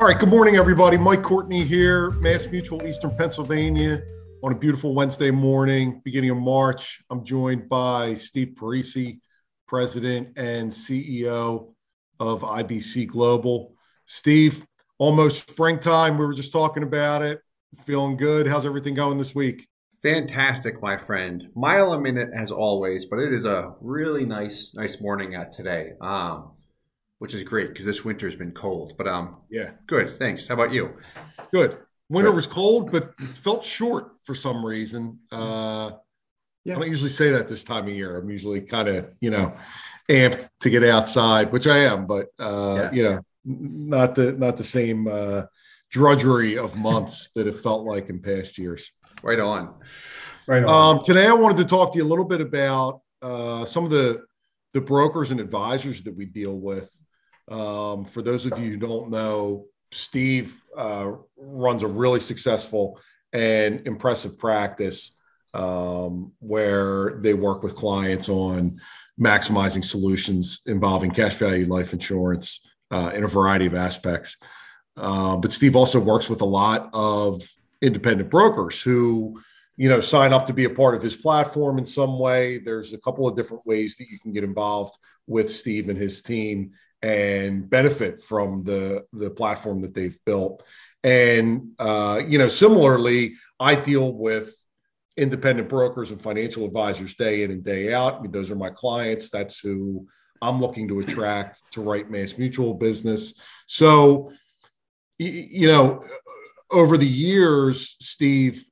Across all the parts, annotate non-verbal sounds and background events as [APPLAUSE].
All right, good morning, everybody. Mike Courtney here, Mass Mutual Eastern Pennsylvania, on a beautiful Wednesday morning, beginning of March. I'm joined by Steve Parisi, President and CEO of IBC Global. Steve, almost springtime. We were just talking about it. Feeling good. How's everything going this week? Fantastic, my friend. Mile a minute as always, but it is a really nice, nice morning out today. Um, which is great because this winter's been cold. But um, yeah, good. Thanks. How about you? Good. Winter good. was cold, but felt short for some reason. Uh, yeah. I don't usually say that this time of year. I'm usually kind of you know amped to get outside, which I am, but uh, yeah. you know, not the not the same uh, drudgery of months that it felt like in past years. Right on. Right on. Um, today, I wanted to talk to you a little bit about uh, some of the the brokers and advisors that we deal with um, for those of you who don't know, Steve uh, runs a really successful and impressive practice um, where they work with clients on maximizing solutions involving cash value life insurance uh, in a variety of aspects. Uh, but Steve also works with a lot of independent brokers who, you know, sign up to be a part of his platform in some way. There's a couple of different ways that you can get involved with Steve and his team and benefit from the the platform that they've built. And uh, you know, similarly, I deal with independent brokers and financial advisors day in and day out. I mean, those are my clients. That's who I'm looking to attract to write Mass Mutual business. So, you know, over the years, Steve,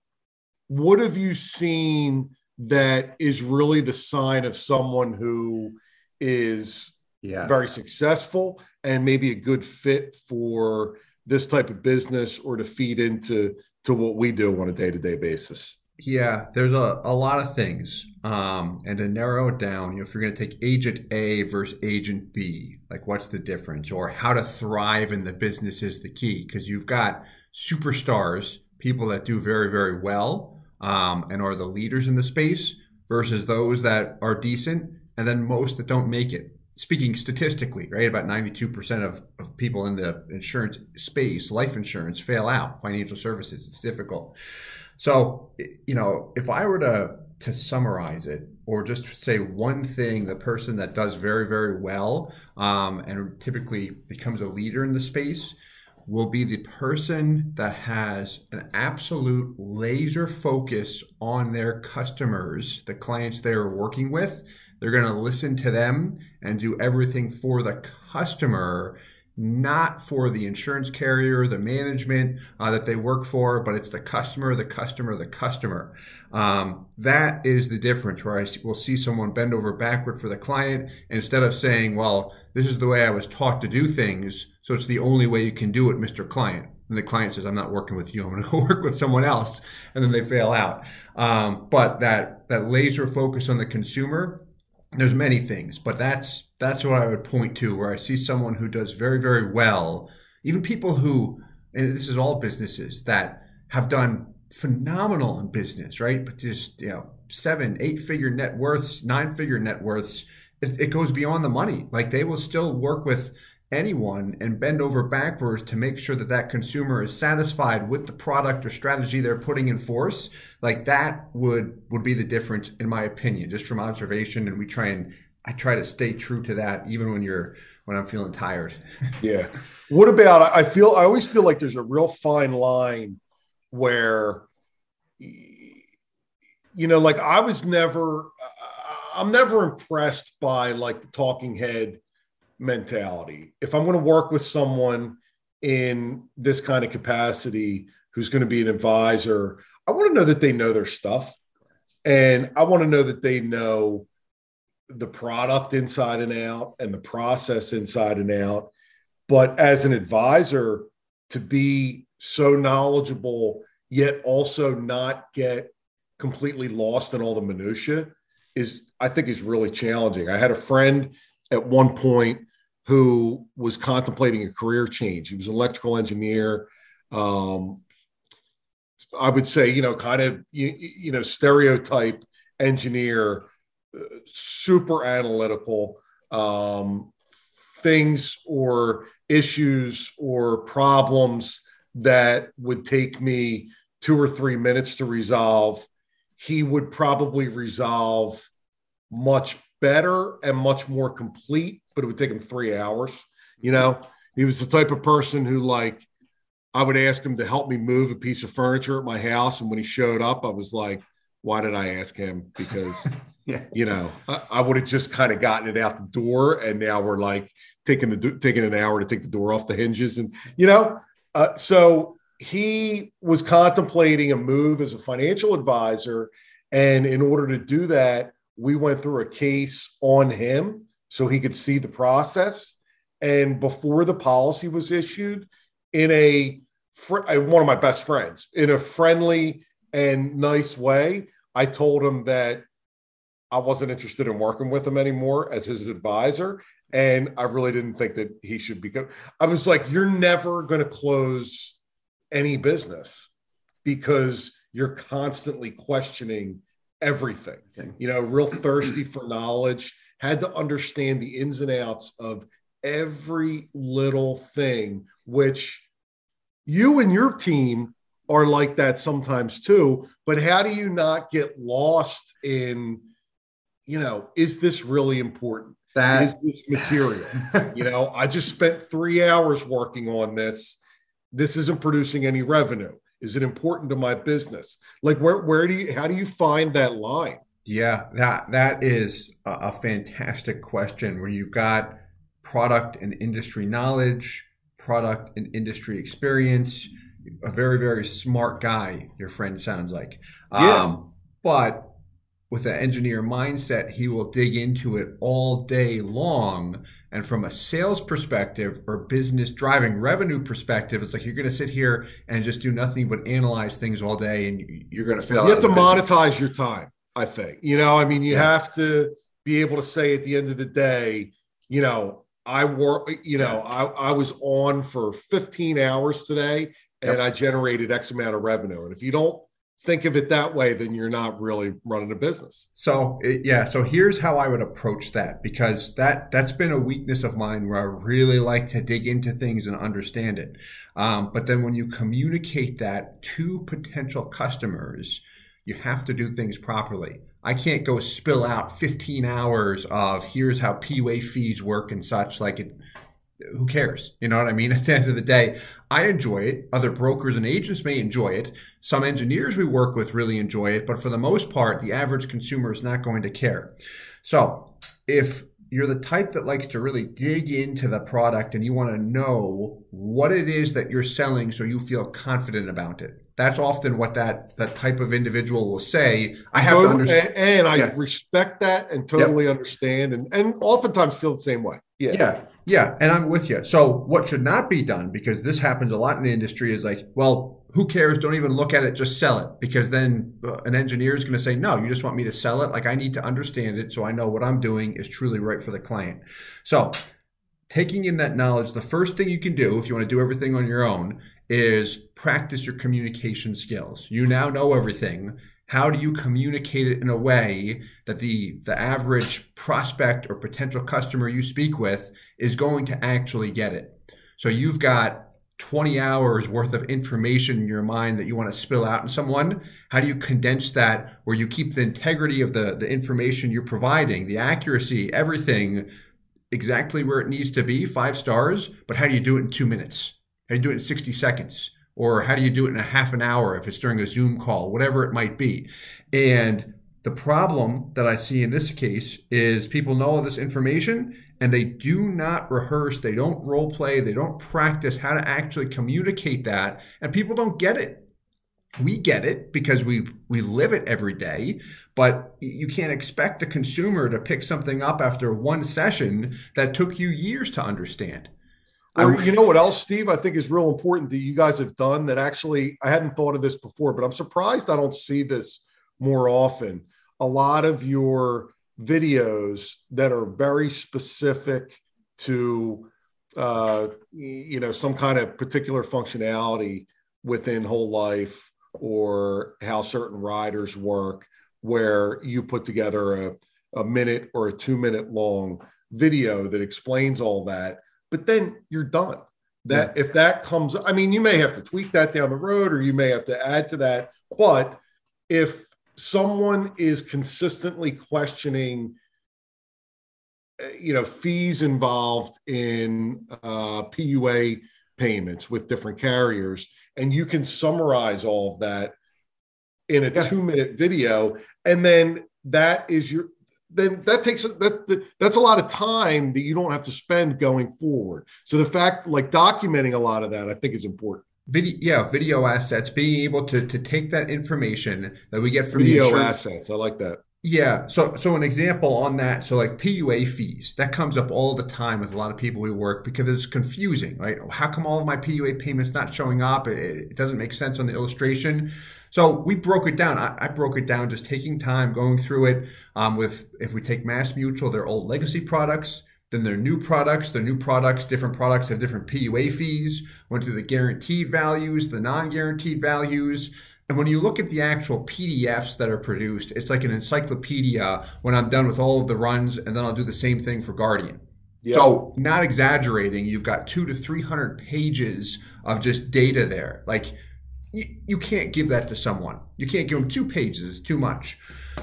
what have you seen that is really the sign of someone who is yeah. very successful and maybe a good fit for this type of business or to feed into to what we do on a day-to-day basis. Yeah there's a, a lot of things um, and to narrow it down you know if you're going to take agent a versus agent b like what's the difference? Or how to thrive in the business is the key because you've got superstars people that do very very well um, and are the leaders in the space versus those that are decent and then most that don't make it speaking statistically, right, about 92% of, of people in the insurance space, life insurance, fail out, financial services. It's difficult. So, you know, if I were to to summarize it or just say one thing the person that does very very well um, and typically becomes a leader in the space will be the person that has an absolute laser focus on their customers the clients they're working with they're going to listen to them and do everything for the customer, not for the insurance carrier, the management uh, that they work for, but it's the customer, the customer, the customer. Um, that is the difference where I will see someone bend over backward for the client instead of saying, well, this is the way I was taught to do things. So it's the only way you can do it, Mr. Client. And the client says, I'm not working with you. I'm going [LAUGHS] to work with someone else. And then they fail out. Um, but that, that laser focus on the consumer there's many things, but that's that's what I would point to where I see someone who does very very well. Even people who, and this is all businesses that have done phenomenal in business, right? But just you know, seven, eight figure net worths, nine figure net worths. It, it goes beyond the money. Like they will still work with anyone and bend over backwards to make sure that that consumer is satisfied with the product or strategy they're putting in force like that would would be the difference in my opinion just from observation. And we try and i try to stay true to that even when you're when i'm feeling tired. [LAUGHS] Yeah. What about i feel i always feel like there's a real fine line where you know like i was never i'm never impressed by like the talking head mentality. If I'm going to work with someone in this kind of capacity who's going to be an advisor, I want to know that they know their stuff. And I want to know that they know the product inside and out and the process inside and out. But as an advisor, to be so knowledgeable, yet also not get completely lost in all the minutia is, I think, is really challenging. I had a friend at one point who was contemplating a career change. He was an electrical engineer. Um, I would say, you know, kind of, you, you know, stereotype engineer, super analytical, um, things or issues or problems that would take me two or three minutes to resolve, he would probably resolve much better and much more complete, but it would take him three hours. You know, he was the type of person who, like, I would ask him to help me move a piece of furniture at my house. And when he showed up, I was like, why did I ask him? Because, [LAUGHS] yeah. you know, I, I would have just kind of gotten it out the door. And now we're like taking the, taking an hour to take the door off the hinges. And, you know, uh, so he was contemplating a move as a financial advisor. And in order to do that, we went through a case on him so he could see the process. And before the policy was issued, in a uh, one of my best friends in a friendly and nice way. I told him that I wasn't interested in working with him anymore as his advisor. And I really didn't think that he should become. I was like, you're never going to close any business because you're constantly questioning everything. You know, real thirsty for knowledge, had to understand the ins and outs of every little thing, which you and your team are like that sometimes too. But how do you not get lost in, you know, is this really important? That is this material? [LAUGHS] you know, I just spent three hours working on this. This isn't producing any revenue. Is it important to my business? Like where where do you how do you find that line? Yeah, that that is a, fantastic question where you've got product and industry knowledge, product and industry experience. A very, very smart guy, your friend sounds like. Yeah. Um, but with an engineer mindset, he will dig into it all day long. And from a sales perspective or business driving revenue perspective, it's like you're going to sit here and just do nothing but analyze things all day and you're going to fail. You have to monetize your time, I think. You know, I mean, you yeah. have to be able to say at the end of the day, you know, I work, you know, I, I was on for 15 hours today and yep. I generated X amount of revenue. And if you don't think of it that way, then you're not really running a business. So yeah, so here's how I would approach that because that that's been a weakness of mine where I really like to dig into things and understand it. Um, but then when you communicate that to potential customers, you have to do things properly. I can't go spill out 15 hours of here's how PUA fees work and such. Like it, who cares? You know what I mean? [LAUGHS] At the end of the day, I enjoy it. Other brokers and agents may enjoy it. Some engineers we work with really enjoy it, but for the most part, the average consumer is not going to care. So if you're the type that likes to really dig into the product and you want to know what it is that you're selling so you feel confident about it that's often what that that type of individual will say. I have to understand, and, and I yeah. respect that and totally yep. understand, and and oftentimes feel the same way. Yeah, yeah, yeah, and I'm with you. So what should not be done because this happens a lot in the industry is like, well, who cares? Don't even look at it. Just sell it because then uh, an engineer is going to say, no, you just want me to sell it. Like I need to understand it so I know what I'm doing is truly right for the client. So taking in that knowledge, the first thing you can do if you want to do everything on your own is practice your communication skills. You now know everything. How do you communicate it in a way that the, the average prospect or potential customer you speak with is going to actually get it? So you've got 20 hours worth of information in your mind that you want to spill out in someone. How do you condense that where you keep the integrity of the, the information you're providing, the accuracy, everything exactly where it needs to be, five stars, but how do you do it in two minutes? How do you do it in 60 seconds? Or how do you do it in a half an hour if it's during a Zoom call, whatever it might be? And the problem that I see in this case is people know all this information and they do not rehearse, they don't role play, they don't practice how to actually communicate that, and people don't get it. We get it because we we live it every day, but you can't expect a consumer to pick something up after one session that took you years to understand. Or you know what else, Steve? I think is real important that you guys have done that. Actually, I hadn't thought of this before, but I'm surprised I don't see this more often. A lot of your videos that are very specific to, uh, you know, some kind of particular functionality within whole life or how certain riders work, where you put together a, a minute or a two minute long video that explains all that but then you're done. That yeah. if that comes, I mean, you may have to tweak that down the road or you may have to add to that. But if someone is consistently questioning, you know, fees involved in uh, PUA payments with different carriers, and you can summarize all of that in a yeah. two minute video, and then that is your then that takes that that's a lot of time that you don't have to spend going forward. So the fact like documenting a lot of that I think is important. Video, yeah, video assets, being able to to take that information that we get from video the assets. I like that. Yeah. So so an example on that. So like PUA fees that comes up all the time with a lot of people we work because it's confusing, right? How come all of my PUA payments not showing up? It, it doesn't make sense on the illustration. So we broke it down. I, I, broke it down just taking time, going through it um, with, if we take Mass Mutual, their old legacy products, then their new products, their new products, different products have different PUA fees, went through the guaranteed values, the non guaranteed values. And when you look at the actual PDFs that are produced, it's like an encyclopedia when I'm done with all of the runs, and then I'll do the same thing for Guardian. Yep. So, not exaggerating, you've got two to 300 pages of just data there. Like, you, you can't give that to someone. You can't give them two pages, it's too much.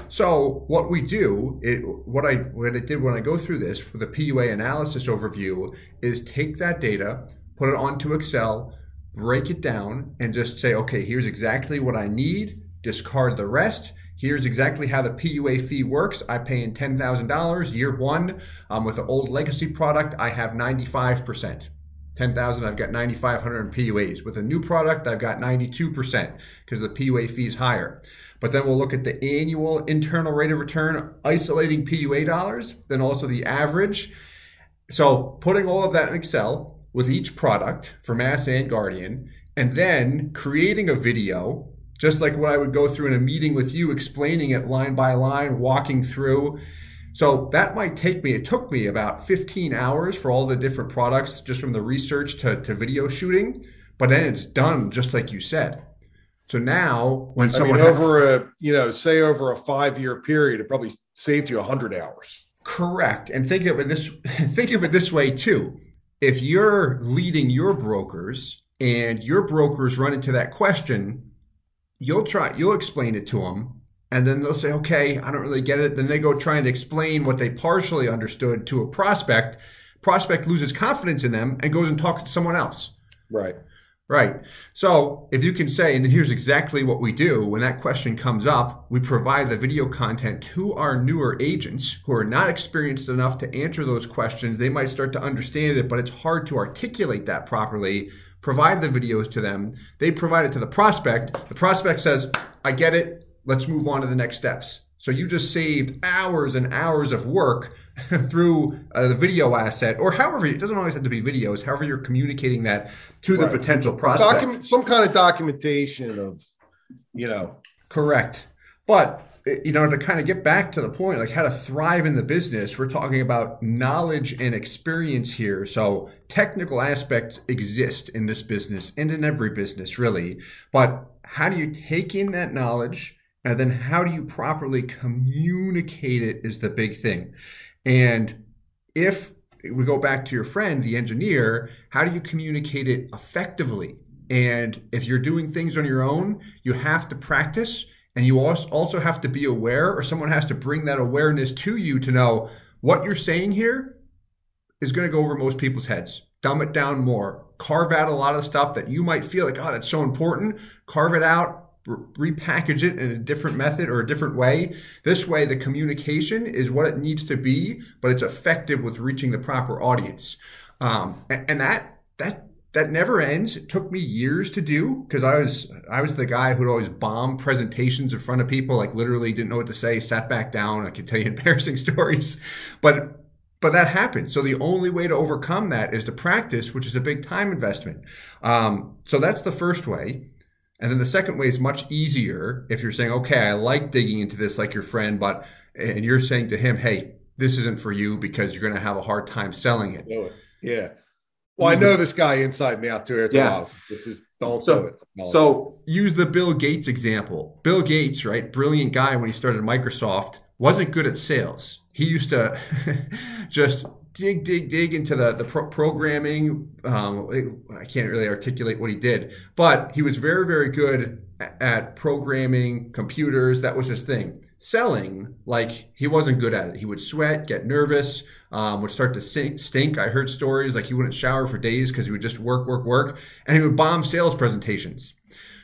So what we do, it, what I what I did when I go through this for the PUA analysis overview is take that data, put it onto Excel, break it down, and just say, okay, here's exactly what I need. Discard the rest. Here's exactly how the PUA fee works. I pay in $10,000 year one. Um, with the old legacy product, I have 95%. 10,000, I've got 9,500 in PUAs. With a new product, I've got 92% because the PUA fee is higher. But then we'll look at the annual internal rate of return, isolating PUA dollars, then also the average. So putting all of that in Excel with each product for Mass and Guardian, and then creating a video, just like what I would go through in a meeting with you, explaining it line by line, walking through so that might take me, it took me about 15 hours for all the different products, just from the research to, to video shooting, but then it's done just like you said. So now when I someone mean, over a, you know, say over a five year period, it probably saved you 100 hours. Correct. And think of it this, [LAUGHS] think of it this way too. If you're leading your brokers and your brokers run into that question, you'll try, you'll explain it to them and then they'll say, okay, I don't really get it. Then they go trying to explain what they partially understood to a prospect. Prospect loses confidence in them and goes and talks to someone else. Right. Right. So if you can say, and here's exactly what we do when that question comes up, we provide the video content to our newer agents who are not experienced enough to answer those questions. They might start to understand it, but it's hard to articulate that properly. Provide the videos to them. They provide it to the prospect. The prospect says, I get it let's move on to the next steps. So you just saved hours and hours of work [LAUGHS] through uh, the video asset, or however it doesn't always have to be videos. However, you're communicating that to right. the potential prospect. Document, some kind of documentation of, you know. Correct, but you know to kind of get back to the point, like how to thrive in the business. We're talking about knowledge and experience here. So technical aspects exist in this business and in every business, really. But how do you take in that knowledge? And then how do you properly communicate it is the big thing. And if we go back to your friend, the engineer, how do you communicate it effectively? And if you're doing things on your own, you have to practice and you also have to be aware, or someone has to bring that awareness to you to know what you're saying here is going to go over most people's heads. Dumb it down more. Carve out a lot of stuff that you might feel like, oh, that's so important. Carve it out, repackage it in a different method or a different way. This way, the communication is what it needs to be, but it's effective with reaching the proper audience. Um, and, that that that never ends. It took me years to do because I was I was the guy who'd always bomb presentations in front of people, like literally didn't know what to say, sat back down. I could tell you [LAUGHS] embarrassing stories, but but that happened. So the only way to overcome that is to practice, which is a big time investment. Um, so that's the first way. And then the second way is much easier if you're saying, okay, I like digging into this like your friend, but, and you're saying to him, hey, this isn't for you because you're going to have a hard time selling it. Yeah. Well, I know this guy inside and out too. Yeah. This is don't so, do it. So use the Bill Gates example. Bill Gates, right? Brilliant guy when he started Microsoft, wasn't good at sales. He used to [LAUGHS] just dig, dig, dig into the the pro- programming. Um, I can't really articulate what he did, but he was very, very good at programming computers. That was his thing. Selling, like he wasn't good at it. He would sweat, get nervous, um, would start to sink, stink. I heard stories like he wouldn't shower for days because he would just work, work, work, and he would bomb sales presentations.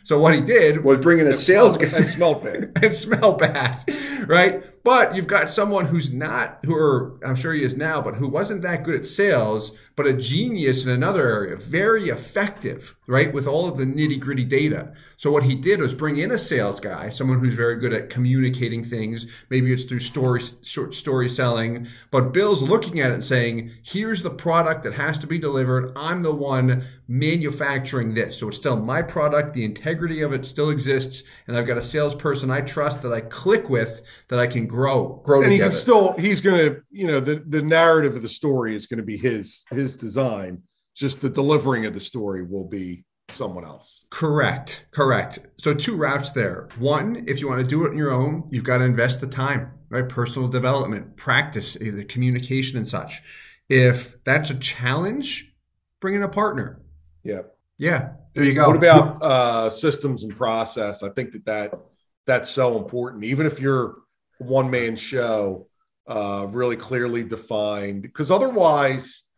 So what he did was bring in a sales guy and smelled bad. [LAUGHS] and smell bad, right? But you've got someone who's not, who are, I'm sure he is now, but who wasn't that good at sales, but a genius in another area, very effective, right? With all of the nitty gritty data. So what he did was bring in a sales guy, someone who's very good at communicating things. Maybe it's through story, short story selling, but Bill's looking at it and saying, here's the product that has to be delivered. I'm the one manufacturing this. So it's still my product. The integrity of it still exists. And I've got a salesperson I trust that I click with that I can grow, grow and together. he can still he's gonna you know the the narrative of the story is going to be his his design just the delivering of the story will be someone else Correct. Correct. So two routes there. One, if you want to do it on your own, you've got to invest the time, right? Personal development, practice, the communication and such. If that's a challenge, bring in a partner. yeah Yeah. There you go. what about uh systems and process i think that that that's so important even if you're one man show uh really clearly defined because otherwise eh,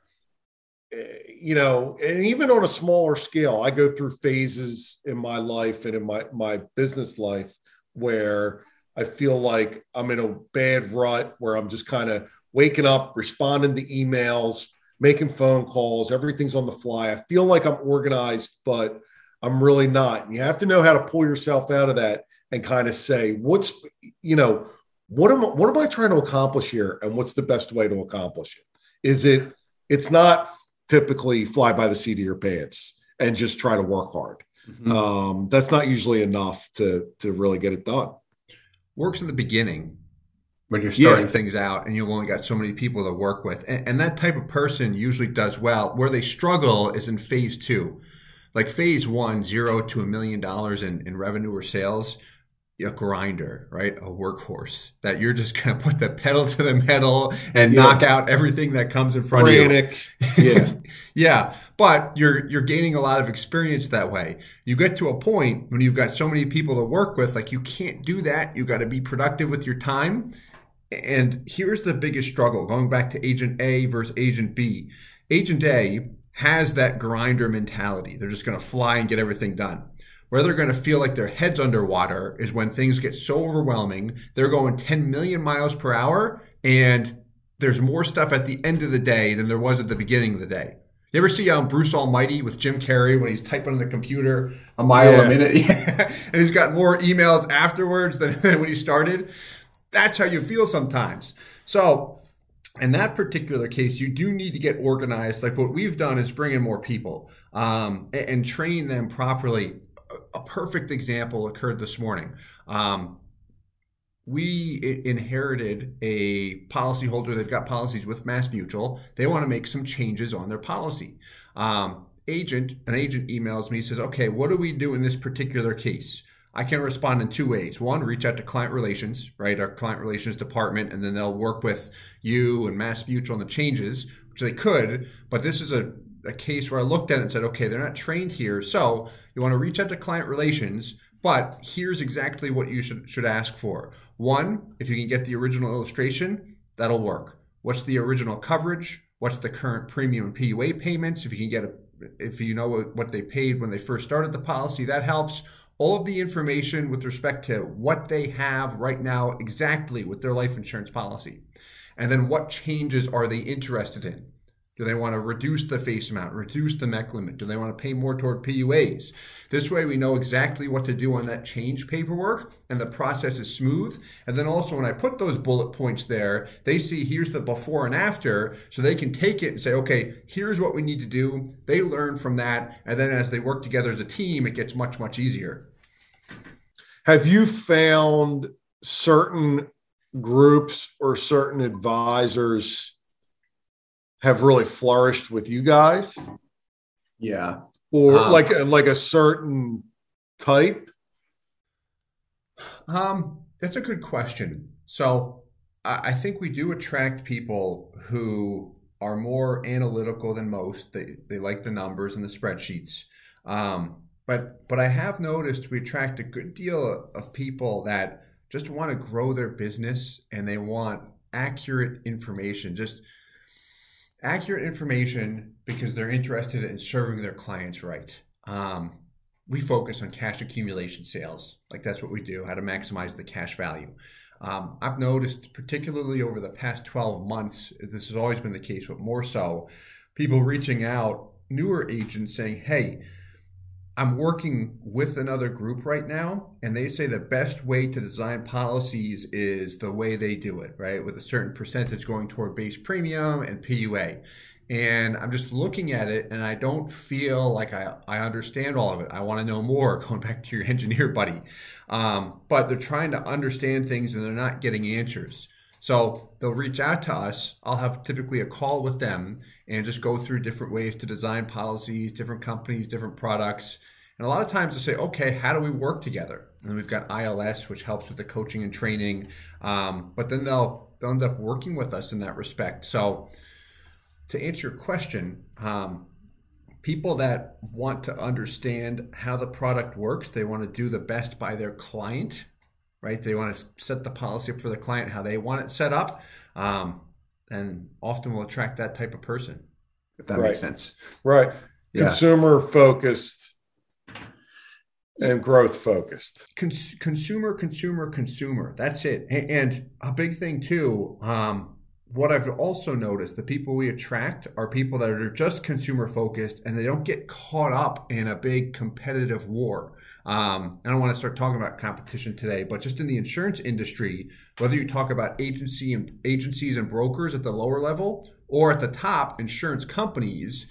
Eh, you know and even on a smaller scale i go through phases in my life and in my my business life where i feel like i'm in a bad rut where i'm just kind of waking up responding to emails making phone calls everything's on the fly. I feel like i'm organized but i'm really not. And you have to know how to pull yourself out of that and kind of say what's you know what am what am i trying to accomplish here and what's the best way to accomplish it? Is it it's not typically fly by the seat of your pants and just try to work hard Mhm. um, that's not usually enough to to really get it done works in the beginning when you're starting Yeah. things out and you've only got so many people to work with. And, and that type of person usually does well. Where they struggle is in phase two. Like phase one, zero to a million dollars in, in revenue or sales, a grinder, right? A workhorse that you're just going to put the pedal to the metal and Yeah. knock out everything that comes in front of you. yeah [LAUGHS] yeah, but you're you're gaining a lot of experience that way. You get to a point when you've got so many people to work with, like you can't do that. You got to be productive with your time. And here's the biggest struggle going back to agent A versus agent B. Agent A has that grinder mentality. They're just going to fly and get everything done. Where they're going to feel like their head's underwater is when things get so overwhelming. They're going 10 million miles per hour and there's more stuff at the end of the day than there was at the beginning of the day. You ever see um, Bruce Almighty with Jim Carrey when he's typing on the computer a mile Yeah. a minute? [LAUGHS] and he's got more emails afterwards than, [LAUGHS] than when he started? That's how you feel sometimes. So, in that particular case, you do need to get organized. Like what we've done is bring in more people um, and, and train them properly. A, perfect example occurred this morning. Um, we inherited a policyholder. They've got policies with Mass Mutual. They want to make some changes on their policy. Um, agent, an agent emails me, says, "Okay, what do we do in this particular case?" I can respond in two ways. One, reach out to client relations, right? Our client relations department, and then they'll work with you and Mass Mutual on the changes, which they could. But this is a, a case where I looked at it and said, okay, they're not trained here. So you want to reach out to client relations, but here's exactly what you should, should ask for. One, if you can get the original illustration, that'll work. What's the original coverage? What's the current premium and PUA payments? If you can get a, if you know what what they paid when they first started the policy, that helps all of the information with respect to what they have right now exactly with their life insurance policy. And then what changes are they interested in? Do they want to reduce the face amount, reduce the MEC limit? Do they want to pay more toward PUAs? This way we know exactly what to do on that change paperwork and the process is smooth. And then also when I put those bullet points there, they see here's the before and after so they can take it and say, okay, here's what we need to do. They learn from that. And then as they work together as a team, it gets much, much easier. have you found certain groups or certain advisors have really flourished with you guys Yeah. or Um, like like a certain type Um, that's a good question. So I I think we do attract people who are more analytical than most. They they like the numbers and the spreadsheets. Um, but but I have noticed we attract a good deal of people that just want to grow their business and they want accurate information. Just accurate information because they're interested in serving their clients right. Um, we focus on cash accumulation sales. Like that's what we do, how to maximize the cash value. Um, I've noticed, particularly over the past 12 months, this has always been the case, but more so, people reaching out, newer agents saying, hey, I'm working with another group right now, and they say the best way to design policies is the way they do it, right? With a certain percentage going toward base premium and PUA. And I'm just looking at it, and I don't feel like I, I understand all of it. I want to know more, [LAUGHS] going back to your engineer buddy. Um, but they're trying to understand things and they're not getting answers. So they'll reach out to us. I'll have typically a call with them and just go through different ways to design policies, different companies, different products. And a lot of times they'll say, okay, how do we work together? And we've got ILS, which helps with the coaching and training. Um, but then they'll, they'll end up working with us in that respect. So to answer your question, um, people that want to understand how the product works, they want to do the best by their client right? They want to set the policy up for the client how they want it set up, um, and often will attract that type of person. If that right. makes sense, right? Yeah. Consumer focused and growth focused. Cons- consumer, consumer, consumer. That's it. And a big thing too. Um, what I've also noticed, the people we attract are people that are just consumer focused and they don't get caught up in a big competitive war. Um, I don't want to start talking about competition today, but just in the insurance industry, whether you talk about agency and agencies and brokers at the lower level or at the top, insurance companies,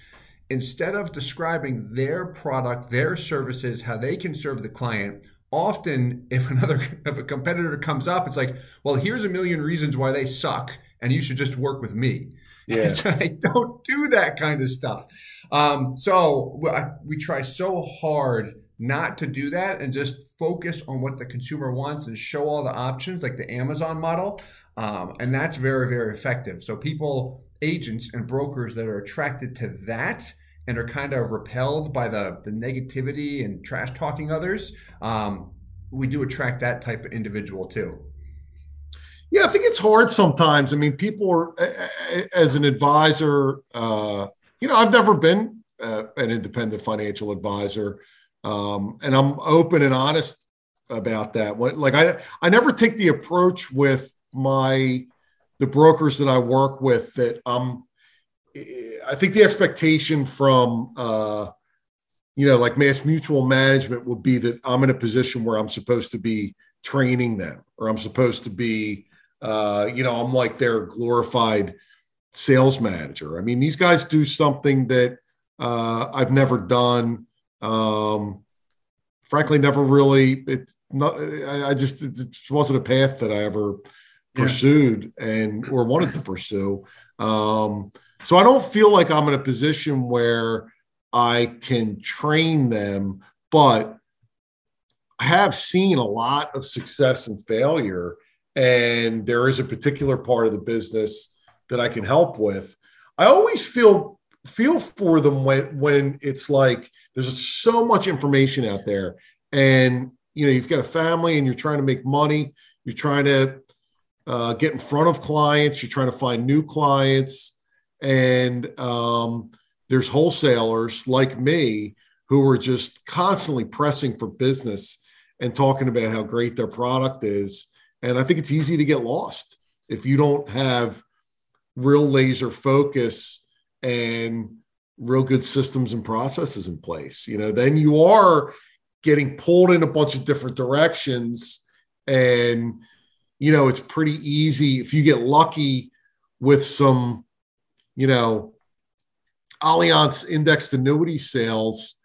instead of describing their product, their services, how they can serve the client, often if [LAUGHS] another if a competitor comes up, it's like, well, here's a million reasons why they suck, and you should just work with me. [LAUGHS] Yeah. I don't do that kind of stuff. Um, so I, we try so hard not to do that and just focus on what the consumer wants and show all the options like the Amazon model. Um, and that's very, very effective. So people, agents and brokers that are attracted to that and are kind of repelled by the, the negativity and trash talking others, um, we do attract that type of individual too. Yeah, I think it's hard sometimes. I mean, people are, as an advisor, uh, you know, I've never been uh, an independent financial advisor um, and I'm open and honest about that. Like I, I never take the approach with my the brokers that I work with that I'm. I think the expectation from uh, you know like Mass Mutual management would be that I'm in a position where I'm supposed to be training them or I'm supposed to be uh, you know I'm like their glorified sales manager. I mean these guys do something that uh, I've never done um, frankly, never really. It's not. I, I just it wasn't a path that I ever pursued yeah. and or wanted to pursue. Um, so I don't feel like I'm in a position where I can train them, but I have seen a lot of success and failure. And there is a particular part of the business that I can help with. I always feel feel for them when when it's like there's so much information out there and you know you've got a family and you're trying to make money. You're trying to uh, get in front of clients. You're trying to find new clients. And um, there's wholesalers like me who are just constantly pressing for business and talking about how great their product is. And i think it's easy to get lost if you don't have real laser focus and real good systems and processes in place. You know, then you are getting pulled in a bunch of different directions. And, you know, it's pretty easy if you get lucky with some, you know, Allianz indexed annuity sales,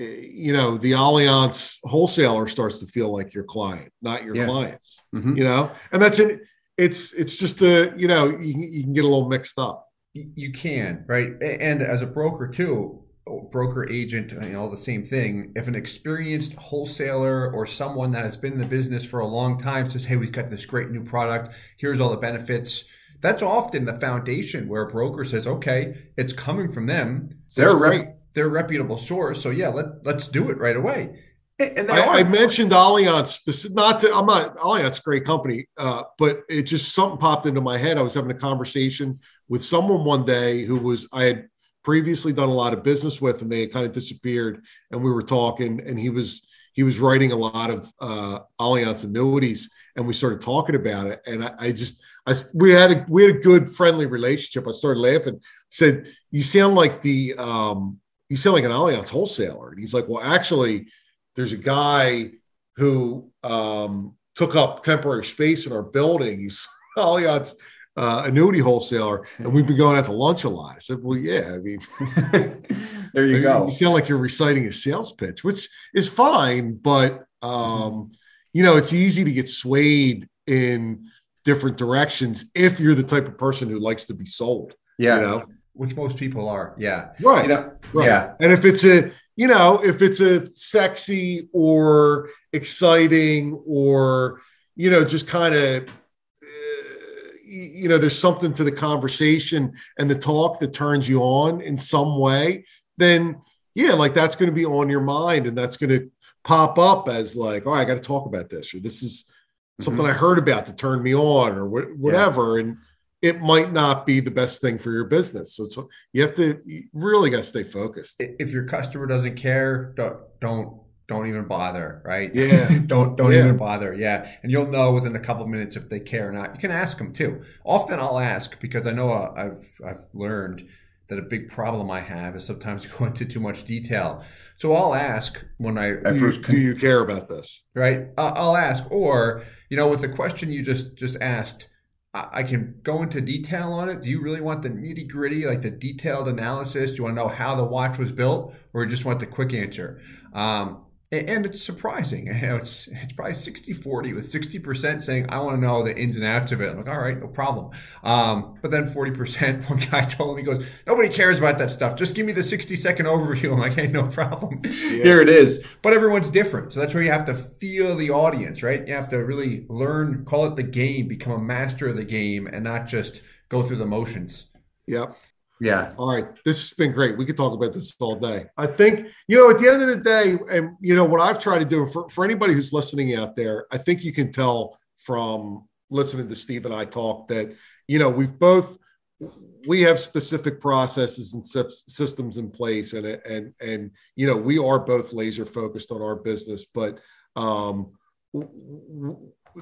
eh, you know, the Allianz wholesaler starts to feel like your client, not your yeah. clients, mm-hmm. you know, and that's it. It's, it's just a, you know, you, you can get a little mixed up. You can, right? And as a broker too, broker agent, uh, you know, the same thing. If an experienced wholesaler or someone that has been in the business for a long time says, "Hey, we've got this great new product. Here's all the benefits." that's often the foundation where a broker says, okay, it's coming from them. They're a, they're a reputable source. So yeah, let, let's do it right away. And I, I, mentioned Allianz, not to, I'm not Allianz, great company, uh, but it just something popped into my head. I was having a conversation with someone one day who was I had previously done a lot of business with, and they had kind of disappeared. And we were talking, and he was he was writing a lot of uh, Allianz annuities, and we started talking about it. And I, I just I we had a we had a good friendly relationship. I started laughing. Said, "You sound like the um, you sound like an Allianz wholesaler." And he's like, "Well, actually, there's a guy who um, took up temporary space in our building. He's [LAUGHS] Allianz." uh, annuity wholesaler, and we've been going out to lunch a lot. I said, "Well, yeah, I mean, [LAUGHS] there you go. You sound like you're reciting a sales pitch, which is fine, but um, you know, it's easy to get swayed in different directions if you're the type of person who likes to be sold. Yeah, you know? which most people are. Yeah, right. You know, right. Yeah, and if it's a you know, if it's a sexy or exciting or you know, just kind of you know there's something to the conversation and the talk that turns you on in some way then yeah like that's going to be on your mind and that's going to pop up as like oh i got to talk about this or this is something mm-hmm. i heard about that turned me on or wh- whatever yeah. and it might not be the best thing for your business so, so you have to you really got to stay focused if your customer doesn't care don't don't don't even bother, right? Yeah. [LAUGHS] don't don't yeah. even bother. Yeah. And you'll know within a couple minutes if they care or not. You can ask them too. Often I'll ask because I know uh, I've I've learned that a big problem I have is sometimes [LAUGHS] go into too much detail. So I'll ask when I, I do first you, do you care about this? Right. I'll ask, or you know, with the question you just just asked, I can go into detail on it. Do you really want the nitty gritty, like the detailed analysis? Do you want to know how the watch was built, or just want the quick answer? Um, and it's surprising. [LAUGHS] You know, it's it's probably 60 40 with 60% saying, I want to know the ins and outs of it. I'm like, all right, no problem. Um, but then 40%, [LAUGHS] one guy told me, he goes, nobody cares about that stuff. Just give me the 60 second overview. I'm like, hey, no problem. Yeah. [LAUGHS] Here it is. But everyone's different. So that's where you have to feel the audience, right? You have to really learn, call it the game, become a master of the game and not just go through the motions. Yep. Yeah. All right. This has been great. We could talk about this all day. I think, you know, at the end of the day, and, you know, what I've tried to do for, for anybody who's listening out there, I think you can tell from listening to Steve and I talk that, you know, we've both, we have specific processes and systems in place and, and, and, you know, we are both laser focused on our business, but, um,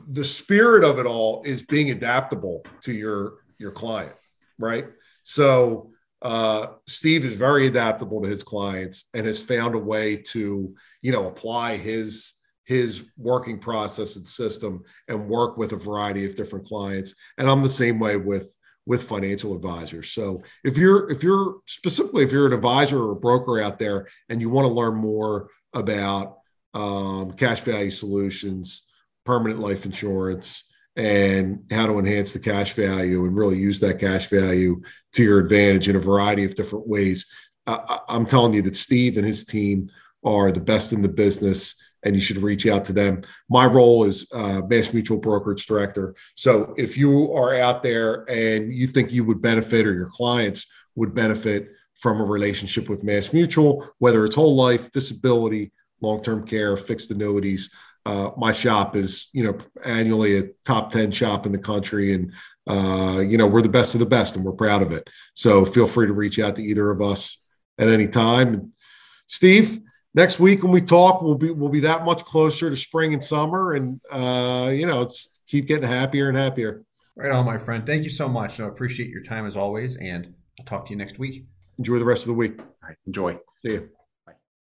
the spirit of it all is being adaptable to your, your client, right? So uh, Steve is very adaptable to his clients and has found a way to, you know, apply his his working process and system and work with a variety of different clients. And I'm the same way with with financial advisors. So if you're if you're specifically if you're an advisor or a broker out there and you want to learn more about um, cash value solutions, permanent life insurance, and how to enhance the cash value and really use that cash value to your advantage in a variety of different ways. Uh, I'm telling you that Steve and his team are the best in the business and you should reach out to them. My role is uh, Mass Mutual Brokerage Director. So if you are out there and you think you would benefit or your clients would benefit from a relationship with Mass Mutual, whether it's whole life, disability, long term care, fixed annuities, uh, my shop is, you know, annually a top 10 shop in the country. And, uh, you know, we're the best of the best and we're proud of it. So feel free to reach out to either of us at any time. Steve, next week when we talk, we'll be, we'll be that much closer to spring and summer. And, uh, you know, it's keep getting happier and happier. Right on, my friend. Thank you so much. I appreciate your time as always. And I'll talk to you next week. Enjoy the rest of the week. All right. Enjoy. See you.